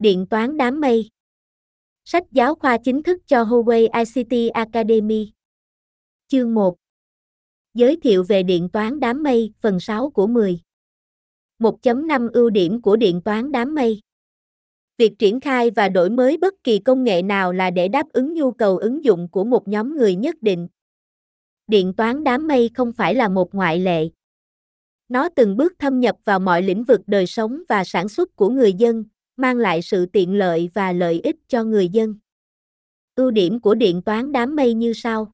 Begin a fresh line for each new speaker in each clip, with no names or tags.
Điện toán đám mây. Sách giáo khoa chính thức cho Huawei ICT Academy. Chương 1 Giới thiệu về điện toán đám mây, phần 6 của 10 1.5 Ưu điểm của điện toán đám mây. Việc triển khai và đổi mới bất kỳ công nghệ nào là để đáp ứng nhu cầu ứng dụng của một nhóm người nhất định. Điện toán đám mây không phải là một ngoại lệ. Nó từng bước thâm nhập vào mọi lĩnh vực đời sống và sản xuất của người dân, mang lại sự tiện lợi và lợi ích cho người dân. Ưu điểm của điện toán đám mây như sau.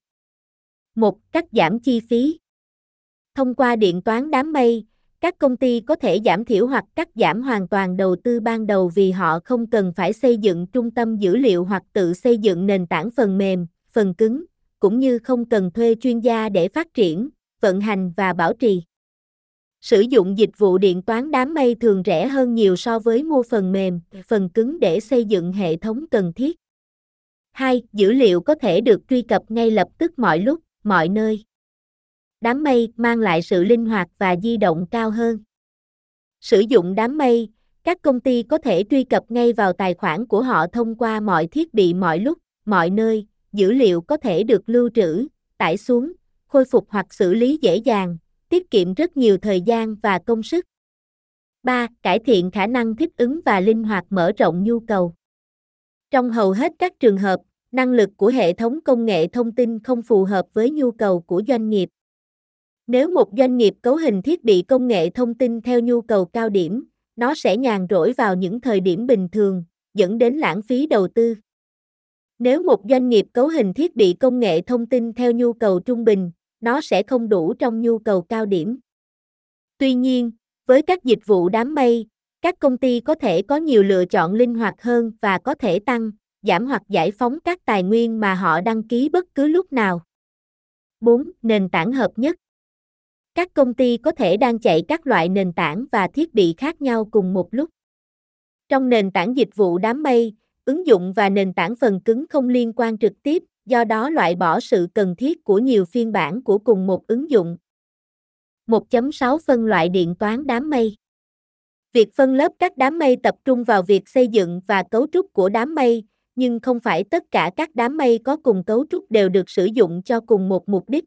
1. Cắt giảm chi phí. Thông qua điện toán đám mây, các công ty có thể giảm thiểu hoặc cắt giảm hoàn toàn đầu tư ban đầu vì họ không cần phải xây dựng trung tâm dữ liệu hoặc tự xây dựng nền tảng phần mềm, phần cứng, cũng như không cần thuê chuyên gia để phát triển, vận hành và bảo trì. Sử dụng dịch vụ điện toán đám mây thường rẻ hơn nhiều so với mua phần mềm, phần cứng để xây dựng hệ thống cần thiết. 2. Dữ liệu có thể được truy cập ngay lập tức mọi lúc, mọi nơi. Đám mây mang lại sự linh hoạt và di động cao hơn. Sử dụng đám mây, các công ty có thể truy cập ngay vào tài khoản của họ thông qua mọi thiết bị mọi lúc, mọi nơi, dữ liệu có thể được lưu trữ, tải xuống, khôi phục hoặc xử lý dễ dàng, tiết kiệm rất nhiều thời gian và công sức. 3. Cải thiện khả năng thích ứng và linh hoạt mở rộng nhu cầu. Trong hầu hết các trường hợp, năng lực của hệ thống công nghệ thông tin không phù hợp với nhu cầu của doanh nghiệp. Nếu một doanh nghiệp cấu hình thiết bị công nghệ thông tin theo nhu cầu cao điểm, nó sẽ nhàn rỗi vào những thời điểm bình thường, dẫn đến lãng phí đầu tư. Nếu một doanh nghiệp cấu hình thiết bị công nghệ thông tin theo nhu cầu trung bình, nó sẽ không đủ trong nhu cầu cao điểm. Tuy nhiên, với các dịch vụ đám mây, các công ty có thể có nhiều lựa chọn linh hoạt hơn và có thể tăng, giảm hoặc giải phóng các tài nguyên mà họ đăng ký bất cứ lúc nào. 4. Nền tảng hợp nhất các công ty có thể đang chạy các loại nền tảng và thiết bị khác nhau cùng một lúc. Trong nền tảng dịch vụ đám mây, ứng dụng và nền tảng phần cứng không liên quan trực tiếp, do đó loại bỏ sự cần thiết của nhiều phiên bản của cùng một ứng dụng. 1.6 Phân loại điện toán đám mây Việc phân lớp các đám mây tập trung vào việc xây dựng và cấu trúc của đám mây, nhưng không phải tất cả các đám mây có cùng cấu trúc đều được sử dụng cho cùng một mục đích.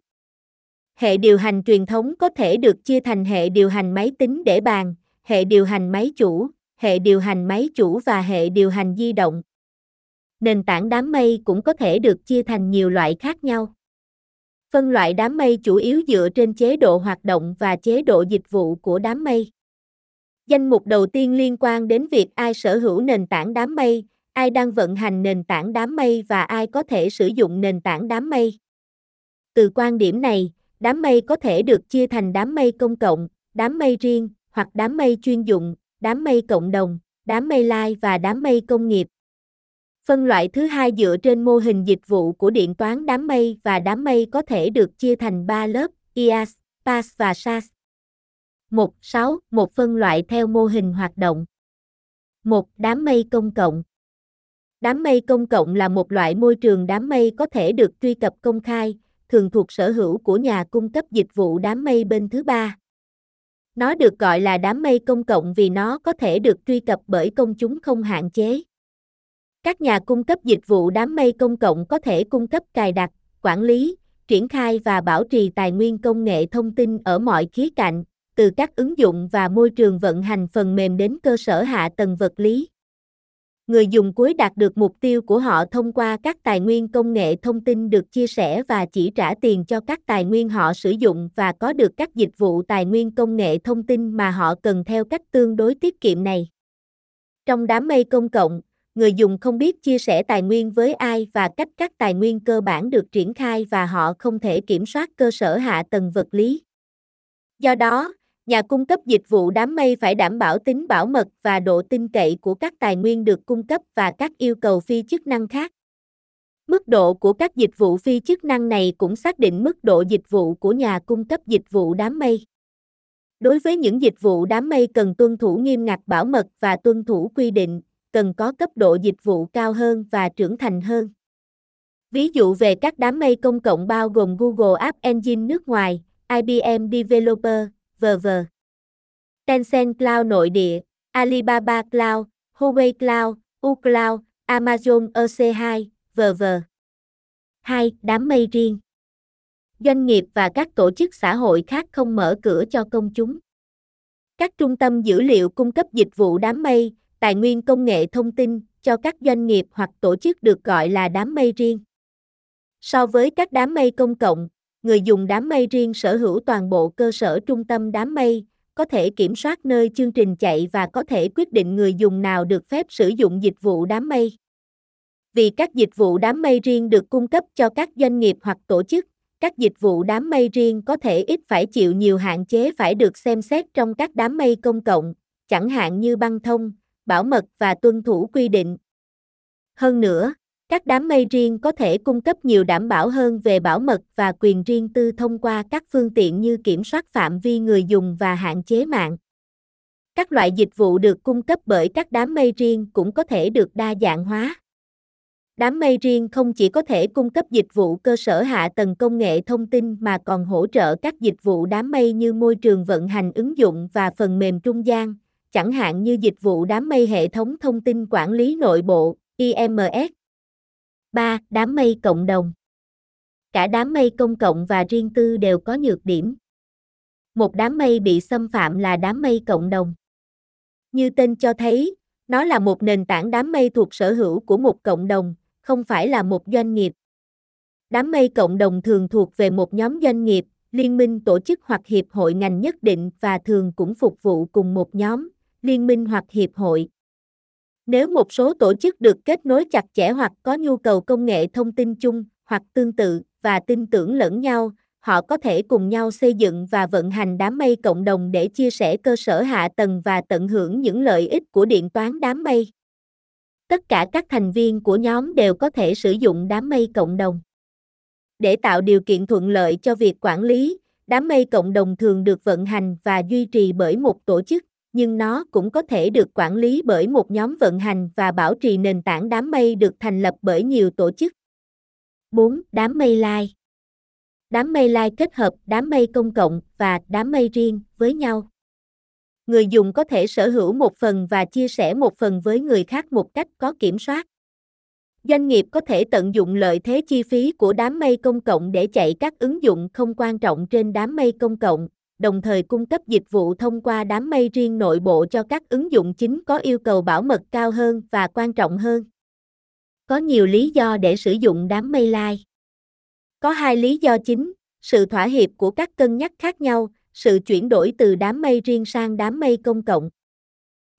Hệ điều hành truyền thống có thể được chia thành hệ điều hành máy tính để bàn, hệ điều hành máy chủ, hệ điều hành máy chủ và hệ điều hành di động. Nền tảng đám mây cũng có thể được chia thành nhiều loại khác nhau. Phân loại đám mây chủ yếu dựa trên chế độ hoạt động và chế độ dịch vụ của đám mây. Danh mục đầu tiên liên quan đến việc ai sở hữu nền tảng đám mây, ai đang vận hành nền tảng đám mây và ai có thể sử dụng nền tảng đám mây. Từ quan điểm này, Đám mây có thể được chia thành đám mây công cộng, đám mây riêng, hoặc đám mây chuyên dụng, đám mây cộng đồng, đám mây lai và đám mây công nghiệp. Phân loại thứ hai dựa trên mô hình dịch vụ của điện toán đám mây và đám mây có thể được chia thành 3 lớp, IaaS, PaaS và SaaS. 1. 6. Một phân loại theo mô hình hoạt động. 1. Đám mây công cộng. Đám mây công cộng là một loại môi trường đám mây có thể được truy cập công khai, thường thuộc sở hữu của nhà cung cấp dịch vụ đám mây bên thứ ba. Nó được gọi là đám mây công cộng vì nó có thể được truy cập bởi công chúng không hạn chế. Các nhà cung cấp dịch vụ đám mây công cộng có thể cung cấp cài đặt, quản lý, triển khai và bảo trì tài nguyên công nghệ thông tin ở mọi khía cạnh, từ các ứng dụng và môi trường vận hành phần mềm đến cơ sở hạ tầng vật lý người dùng cuối đạt được mục tiêu của họ thông qua các tài nguyên công nghệ thông tin được chia sẻ và chỉ trả tiền cho các tài nguyên họ sử dụng và có được các dịch vụ tài nguyên công nghệ thông tin mà họ cần theo cách tương đối tiết kiệm này. Trong đám mây công cộng, người dùng không biết chia sẻ tài nguyên với ai và cách các tài nguyên cơ bản được triển khai và họ không thể kiểm soát cơ sở hạ tầng vật lý. Do đó, nhà cung cấp dịch vụ đám mây phải đảm bảo tính bảo mật và độ tin cậy của các tài nguyên được cung cấp và các yêu cầu phi chức năng khác. Mức độ của các dịch vụ phi chức năng này cũng xác định mức độ dịch vụ của nhà cung cấp dịch vụ đám mây. Đối với những dịch vụ đám mây cần tuân thủ nghiêm ngặt bảo mật và tuân thủ quy định, cần có cấp độ dịch vụ cao hơn và trưởng thành hơn. Ví dụ về các đám mây công cộng bao gồm Google App Engine nước ngoài, IBM Developer, v.v. Tencent Cloud nội địa, Alibaba Cloud, Huawei Cloud, uCloud, Amazon EC2, v.v. 2. Đám mây riêng Doanh nghiệp và các tổ chức xã hội khác không mở cửa cho công chúng. Các trung tâm dữ liệu cung cấp dịch vụ đám mây, tài nguyên công nghệ thông tin cho các doanh nghiệp hoặc tổ chức được gọi là đám mây riêng. So với các đám mây công cộng, người dùng đám mây riêng sở hữu toàn bộ cơ sở trung tâm đám mây, có thể kiểm soát nơi chương trình chạy và có thể quyết định người dùng nào được phép sử dụng dịch vụ đám mây. Vì các dịch vụ đám mây riêng được cung cấp cho các doanh nghiệp hoặc tổ chức, các dịch vụ đám mây riêng có thể ít phải chịu nhiều hạn chế phải được xem xét trong các đám mây công cộng, chẳng hạn như băng thông, bảo mật và tuân thủ quy định. Hơn nữa, các đám mây riêng có thể cung cấp nhiều đảm bảo hơn về bảo mật và quyền riêng tư thông qua các phương tiện như kiểm soát phạm vi người dùng và hạn chế mạng. Các loại dịch vụ được cung cấp bởi các đám mây riêng cũng có thể được đa dạng hóa. Đám mây riêng không chỉ có thể cung cấp dịch vụ cơ sở hạ tầng công nghệ thông tin mà còn hỗ trợ các dịch vụ đám mây như môi trường vận hành ứng dụng và phần mềm trung gian, chẳng hạn như dịch vụ đám mây hệ thống thông tin quản lý nội bộ, IMS. 3. Đám mây cộng đồng Cả đám mây công cộng và riêng tư đều có nhược điểm. Một đám mây bị xâm phạm là đám mây cộng đồng. Như tên cho thấy, nó là một nền tảng đám mây thuộc sở hữu của một cộng đồng, không phải là một doanh nghiệp. Đám mây cộng đồng thường thuộc về một nhóm doanh nghiệp, liên minh tổ chức hoặc hiệp hội ngành nhất định và thường cũng phục vụ cùng một nhóm, liên minh hoặc hiệp hội. Nếu một số tổ chức được kết nối chặt chẽ hoặc có nhu cầu công nghệ thông tin chung hoặc tương tự và tin tưởng lẫn nhau, họ có thể cùng nhau xây dựng và vận hành đám mây cộng đồng để chia sẻ cơ sở hạ tầng và tận hưởng những lợi ích của điện toán đám mây. Tất cả các thành viên của nhóm đều có thể sử dụng đám mây cộng đồng. Để tạo điều kiện thuận lợi cho việc quản lý, đám mây cộng đồng thường được vận hành và duy trì bởi một tổ chức, nhưng nó cũng có thể được quản lý bởi một nhóm vận hành và bảo trì nền tảng đám mây được thành lập bởi nhiều tổ chức. 4. Đám mây lai Đám mây lai kết hợp đám mây công cộng và đám mây riêng với nhau người dùng có thể sở hữu một phần và chia sẻ một phần với người khác một cách có kiểm soát. Doanh nghiệp có thể tận dụng lợi thế chi phí của đám mây công cộng để chạy các ứng dụng không quan trọng trên đám mây công cộng, đồng thời cung cấp dịch vụ thông qua đám mây riêng nội bộ cho các ứng dụng chính có yêu cầu bảo mật cao hơn và quan trọng hơn. Có nhiều lý do để sử dụng đám mây lai. Có hai lý do chính, sự thỏa hiệp của các cân nhắc khác nhau, sự chuyển đổi từ đám mây riêng sang đám mây công cộng.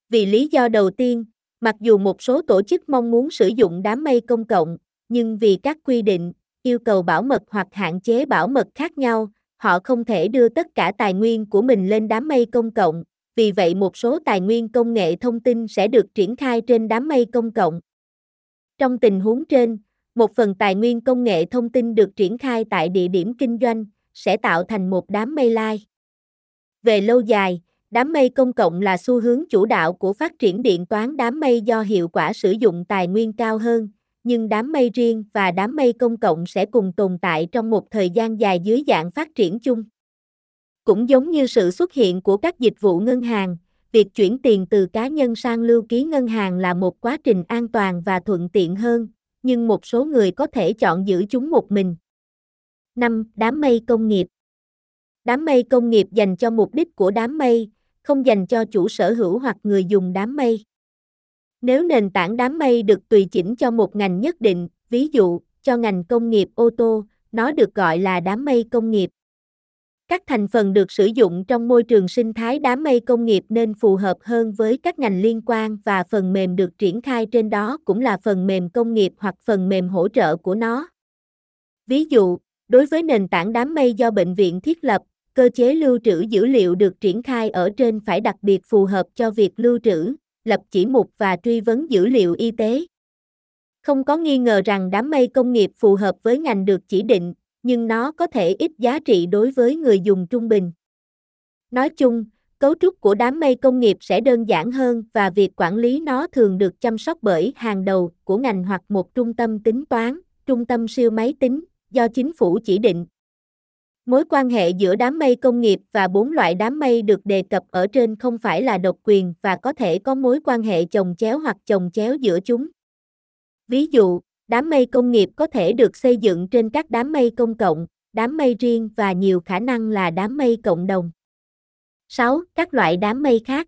Vì lý do đầu tiên, mặc dù một số tổ chức mong muốn sử dụng đám mây công cộng, nhưng vì các quy định, yêu cầu bảo mật hoặc hạn chế bảo mật khác nhau, họ không thể đưa tất cả tài nguyên của mình lên đám mây công cộng, vì vậy một số tài nguyên công nghệ thông tin sẽ được triển khai trên đám mây công cộng. Trong tình huống trên, một phần tài nguyên công nghệ thông tin được triển khai tại địa điểm kinh doanh sẽ tạo thành một đám mây lai. Về lâu dài, đám mây công cộng là xu hướng chủ đạo của phát triển điện toán đám mây do hiệu quả sử dụng tài nguyên cao hơn, nhưng đám mây riêng và đám mây công cộng sẽ cùng tồn tại trong một thời gian dài dưới dạng phát triển chung. Cũng giống như sự xuất hiện của các dịch vụ ngân hàng, việc chuyển tiền từ cá nhân sang lưu ký ngân hàng là một quá trình an toàn và thuận tiện hơn, nhưng một số người có thể chọn giữ chúng một mình. 5. Đám mây công nghiệp Đám mây công nghiệp dành cho mục đích của đám mây, không dành cho chủ sở hữu hoặc người dùng đám mây. Nếu nền tảng đám mây được tùy chỉnh cho một ngành nhất định, ví dụ, cho ngành công nghiệp ô tô, nó được gọi là đám mây công nghiệp. Các thành phần được sử dụng trong môi trường sinh thái đám mây công nghiệp nên phù hợp hơn với các ngành liên quan và phần mềm được triển khai trên đó cũng là phần mềm công nghiệp hoặc phần mềm hỗ trợ của nó. Ví dụ, đối với nền tảng đám mây do bệnh viện thiết lập, cơ chế lưu trữ dữ liệu được triển khai ở trên phải đặc biệt phù hợp cho việc lưu trữ, lập chỉ mục và truy vấn dữ liệu y tế. Không có nghi ngờ rằng đám mây công nghiệp phù hợp với ngành được chỉ định, nhưng nó có thể ít giá trị đối với người dùng trung bình. Nói chung, cấu trúc của đám mây công nghiệp sẽ đơn giản hơn và việc quản lý nó thường được chăm sóc bởi hàng đầu của ngành hoặc một trung tâm tính toán, trung tâm siêu máy tính, do chính phủ chỉ định. Mối quan hệ giữa đám mây công nghiệp và bốn loại đám mây được đề cập ở trên không phải là độc quyền và có thể có mối quan hệ chồng chéo hoặc chồng chéo giữa chúng. Ví dụ, đám mây công nghiệp có thể được xây dựng trên các đám mây công cộng, đám mây riêng và nhiều khả năng là đám mây cộng đồng. 6. Các loại đám mây khác.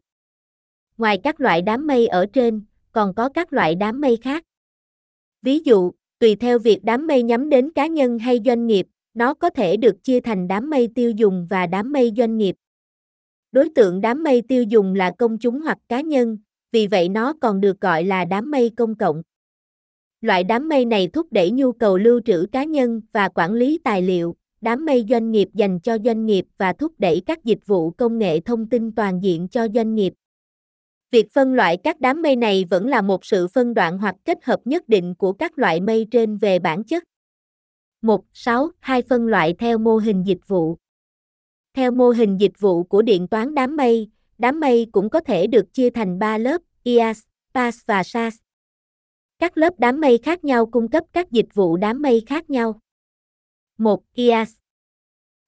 Ngoài các loại đám mây ở trên, còn có các loại đám mây khác. Ví dụ, tùy theo việc đám mây nhắm đến cá nhân hay doanh nghiệp, nó có thể được chia thành đám mây tiêu dùng và đám mây doanh nghiệp. Đối tượng đám mây tiêu dùng là công chúng hoặc cá nhân, vì vậy nó còn được gọi là đám mây công cộng. Loại đám mây này thúc đẩy nhu cầu lưu trữ cá nhân và quản lý tài liệu, đám mây doanh nghiệp dành cho doanh nghiệp và thúc đẩy các dịch vụ công nghệ thông tin toàn diện cho doanh nghiệp. Việc phân loại các đám mây này vẫn là một sự phân đoạn hoặc kết hợp nhất định của các loại mây trên về bản chất. 1. 6. Hai phân loại theo mô hình dịch vụ. Theo mô hình dịch vụ của điện toán đám mây, đám mây cũng có thể được chia thành 3 lớp, IaaS, PaaS và SaaS. Các lớp đám mây khác nhau cung cấp các dịch vụ đám mây khác nhau. 1. IaaS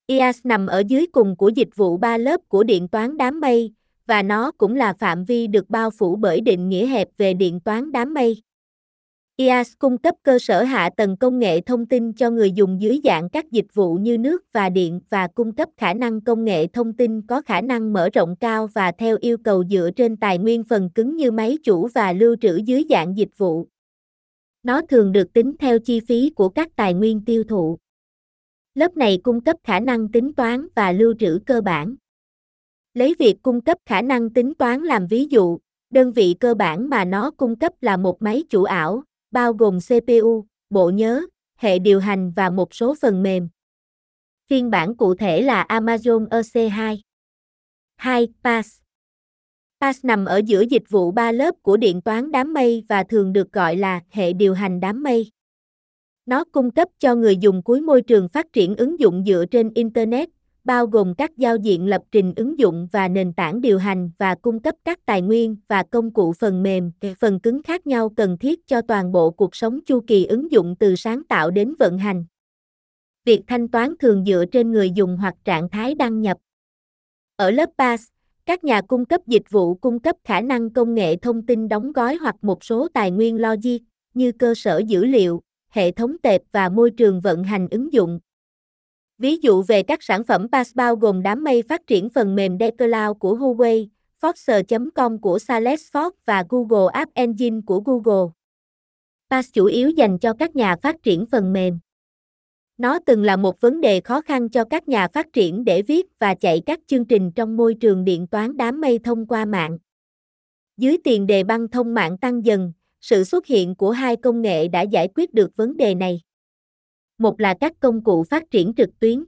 IaaS nằm ở dưới cùng của dịch vụ 3 lớp của điện toán đám mây, và nó cũng là phạm vi được bao phủ bởi định nghĩa hẹp về điện toán đám mây. IaaS cung cấp cơ sở hạ tầng công nghệ thông tin cho người dùng dưới dạng các dịch vụ như nước và điện và cung cấp khả năng công nghệ thông tin có khả năng mở rộng cao và theo yêu cầu dựa trên tài nguyên phần cứng như máy chủ và lưu trữ dưới dạng dịch vụ. Nó thường được tính theo chi phí của các tài nguyên tiêu thụ. Lớp này cung cấp khả năng tính toán và lưu trữ cơ bản. Lấy việc cung cấp khả năng tính toán làm ví dụ, đơn vị cơ bản mà nó cung cấp là một máy chủ ảo, bao gồm CPU, bộ nhớ, hệ điều hành và một số phần mềm. Phiên bản cụ thể là Amazon EC2. 2. PaaS PaaS nằm ở giữa dịch vụ ba lớp của điện toán đám mây và thường được gọi là hệ điều hành đám mây. Nó cung cấp cho người dùng cuối môi trường phát triển ứng dụng dựa trên Internet, bao gồm các giao diện lập trình ứng dụng và nền tảng điều hành và cung cấp các tài nguyên và công cụ phần mềm, phần cứng khác nhau cần thiết cho toàn bộ cuộc sống chu kỳ ứng dụng từ sáng tạo đến vận hành. Việc thanh toán thường dựa trên người dùng hoặc trạng thái đăng nhập. Ở lớp PaaS, các nhà cung cấp dịch vụ cung cấp khả năng công nghệ thông tin đóng gói hoặc một số tài nguyên logic, như cơ sở dữ liệu, hệ thống tệp và môi trường vận hành ứng dụng, Ví dụ về các sản phẩm PaaS bao gồm đám mây phát triển phần mềm Decloud của Huawei, Foxer.com của Salesforce và Google App Engine của Google. PaaS chủ yếu dành cho các nhà phát triển phần mềm. Nó từng là một vấn đề khó khăn cho các nhà phát triển để viết và chạy các chương trình trong môi trường điện toán đám mây thông qua mạng. Dưới tiền đề băng thông mạng tăng dần, sự xuất hiện của hai công nghệ đã giải quyết được vấn đề này một là các công cụ phát triển trực tuyến.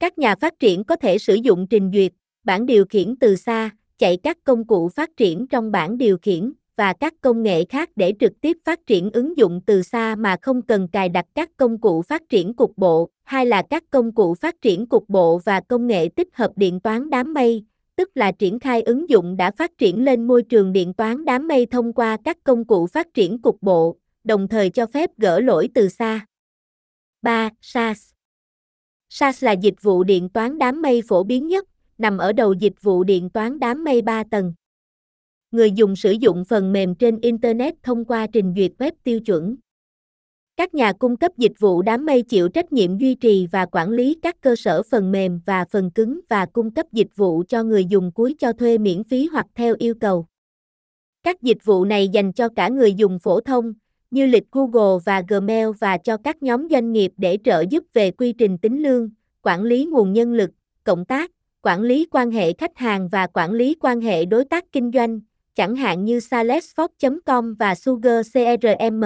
Các nhà phát triển có thể sử dụng trình duyệt, bản điều khiển từ xa, chạy các công cụ phát triển trong bản điều khiển và các công nghệ khác để trực tiếp phát triển ứng dụng từ xa mà không cần cài đặt các công cụ phát triển cục bộ, hai là các công cụ phát triển cục bộ và công nghệ tích hợp điện toán đám mây, tức là triển khai ứng dụng đã phát triển lên môi trường điện toán đám mây thông qua các công cụ phát triển cục bộ, đồng thời cho phép gỡ lỗi từ xa. 3. SaaS SaaS là dịch vụ điện toán đám mây phổ biến nhất, nằm ở đầu dịch vụ điện toán đám mây 3 tầng. Người dùng sử dụng phần mềm trên Internet thông qua trình duyệt web tiêu chuẩn. Các nhà cung cấp dịch vụ đám mây chịu trách nhiệm duy trì và quản lý các cơ sở phần mềm và phần cứng và cung cấp dịch vụ cho người dùng cuối cho thuê miễn phí hoặc theo yêu cầu. Các dịch vụ này dành cho cả người dùng phổ thông, như lịch Google và Gmail và cho các nhóm doanh nghiệp để trợ giúp về quy trình tính lương, quản lý nguồn nhân lực, cộng tác, quản lý quan hệ khách hàng và quản lý quan hệ đối tác kinh doanh, chẳng hạn như Salesforce.com và Sugar CRM.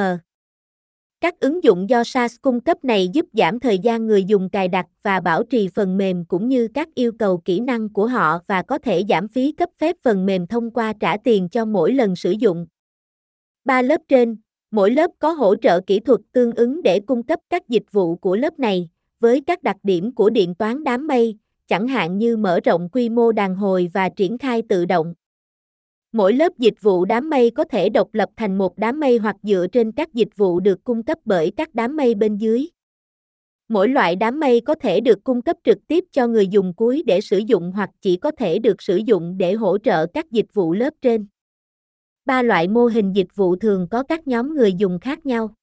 Các ứng dụng do SaaS cung cấp này giúp giảm thời gian người dùng cài đặt và bảo trì phần mềm cũng như các yêu cầu kỹ năng của họ và có thể giảm phí cấp phép phần mềm thông qua trả tiền cho mỗi lần sử dụng. Ba lớp trên, Mỗi lớp có hỗ trợ kỹ thuật tương ứng để cung cấp các dịch vụ của lớp này, với các đặc điểm của điện toán đám mây, chẳng hạn như mở rộng quy mô đàn hồi và triển khai tự động. Mỗi lớp dịch vụ đám mây có thể độc lập thành một đám mây hoặc dựa trên các dịch vụ được cung cấp bởi các đám mây bên dưới. Mỗi loại đám mây có thể được cung cấp trực tiếp cho người dùng cuối để sử dụng hoặc chỉ có thể được sử dụng để hỗ trợ các dịch vụ lớp trên ba loại mô hình dịch vụ thường có các nhóm người dùng khác nhau.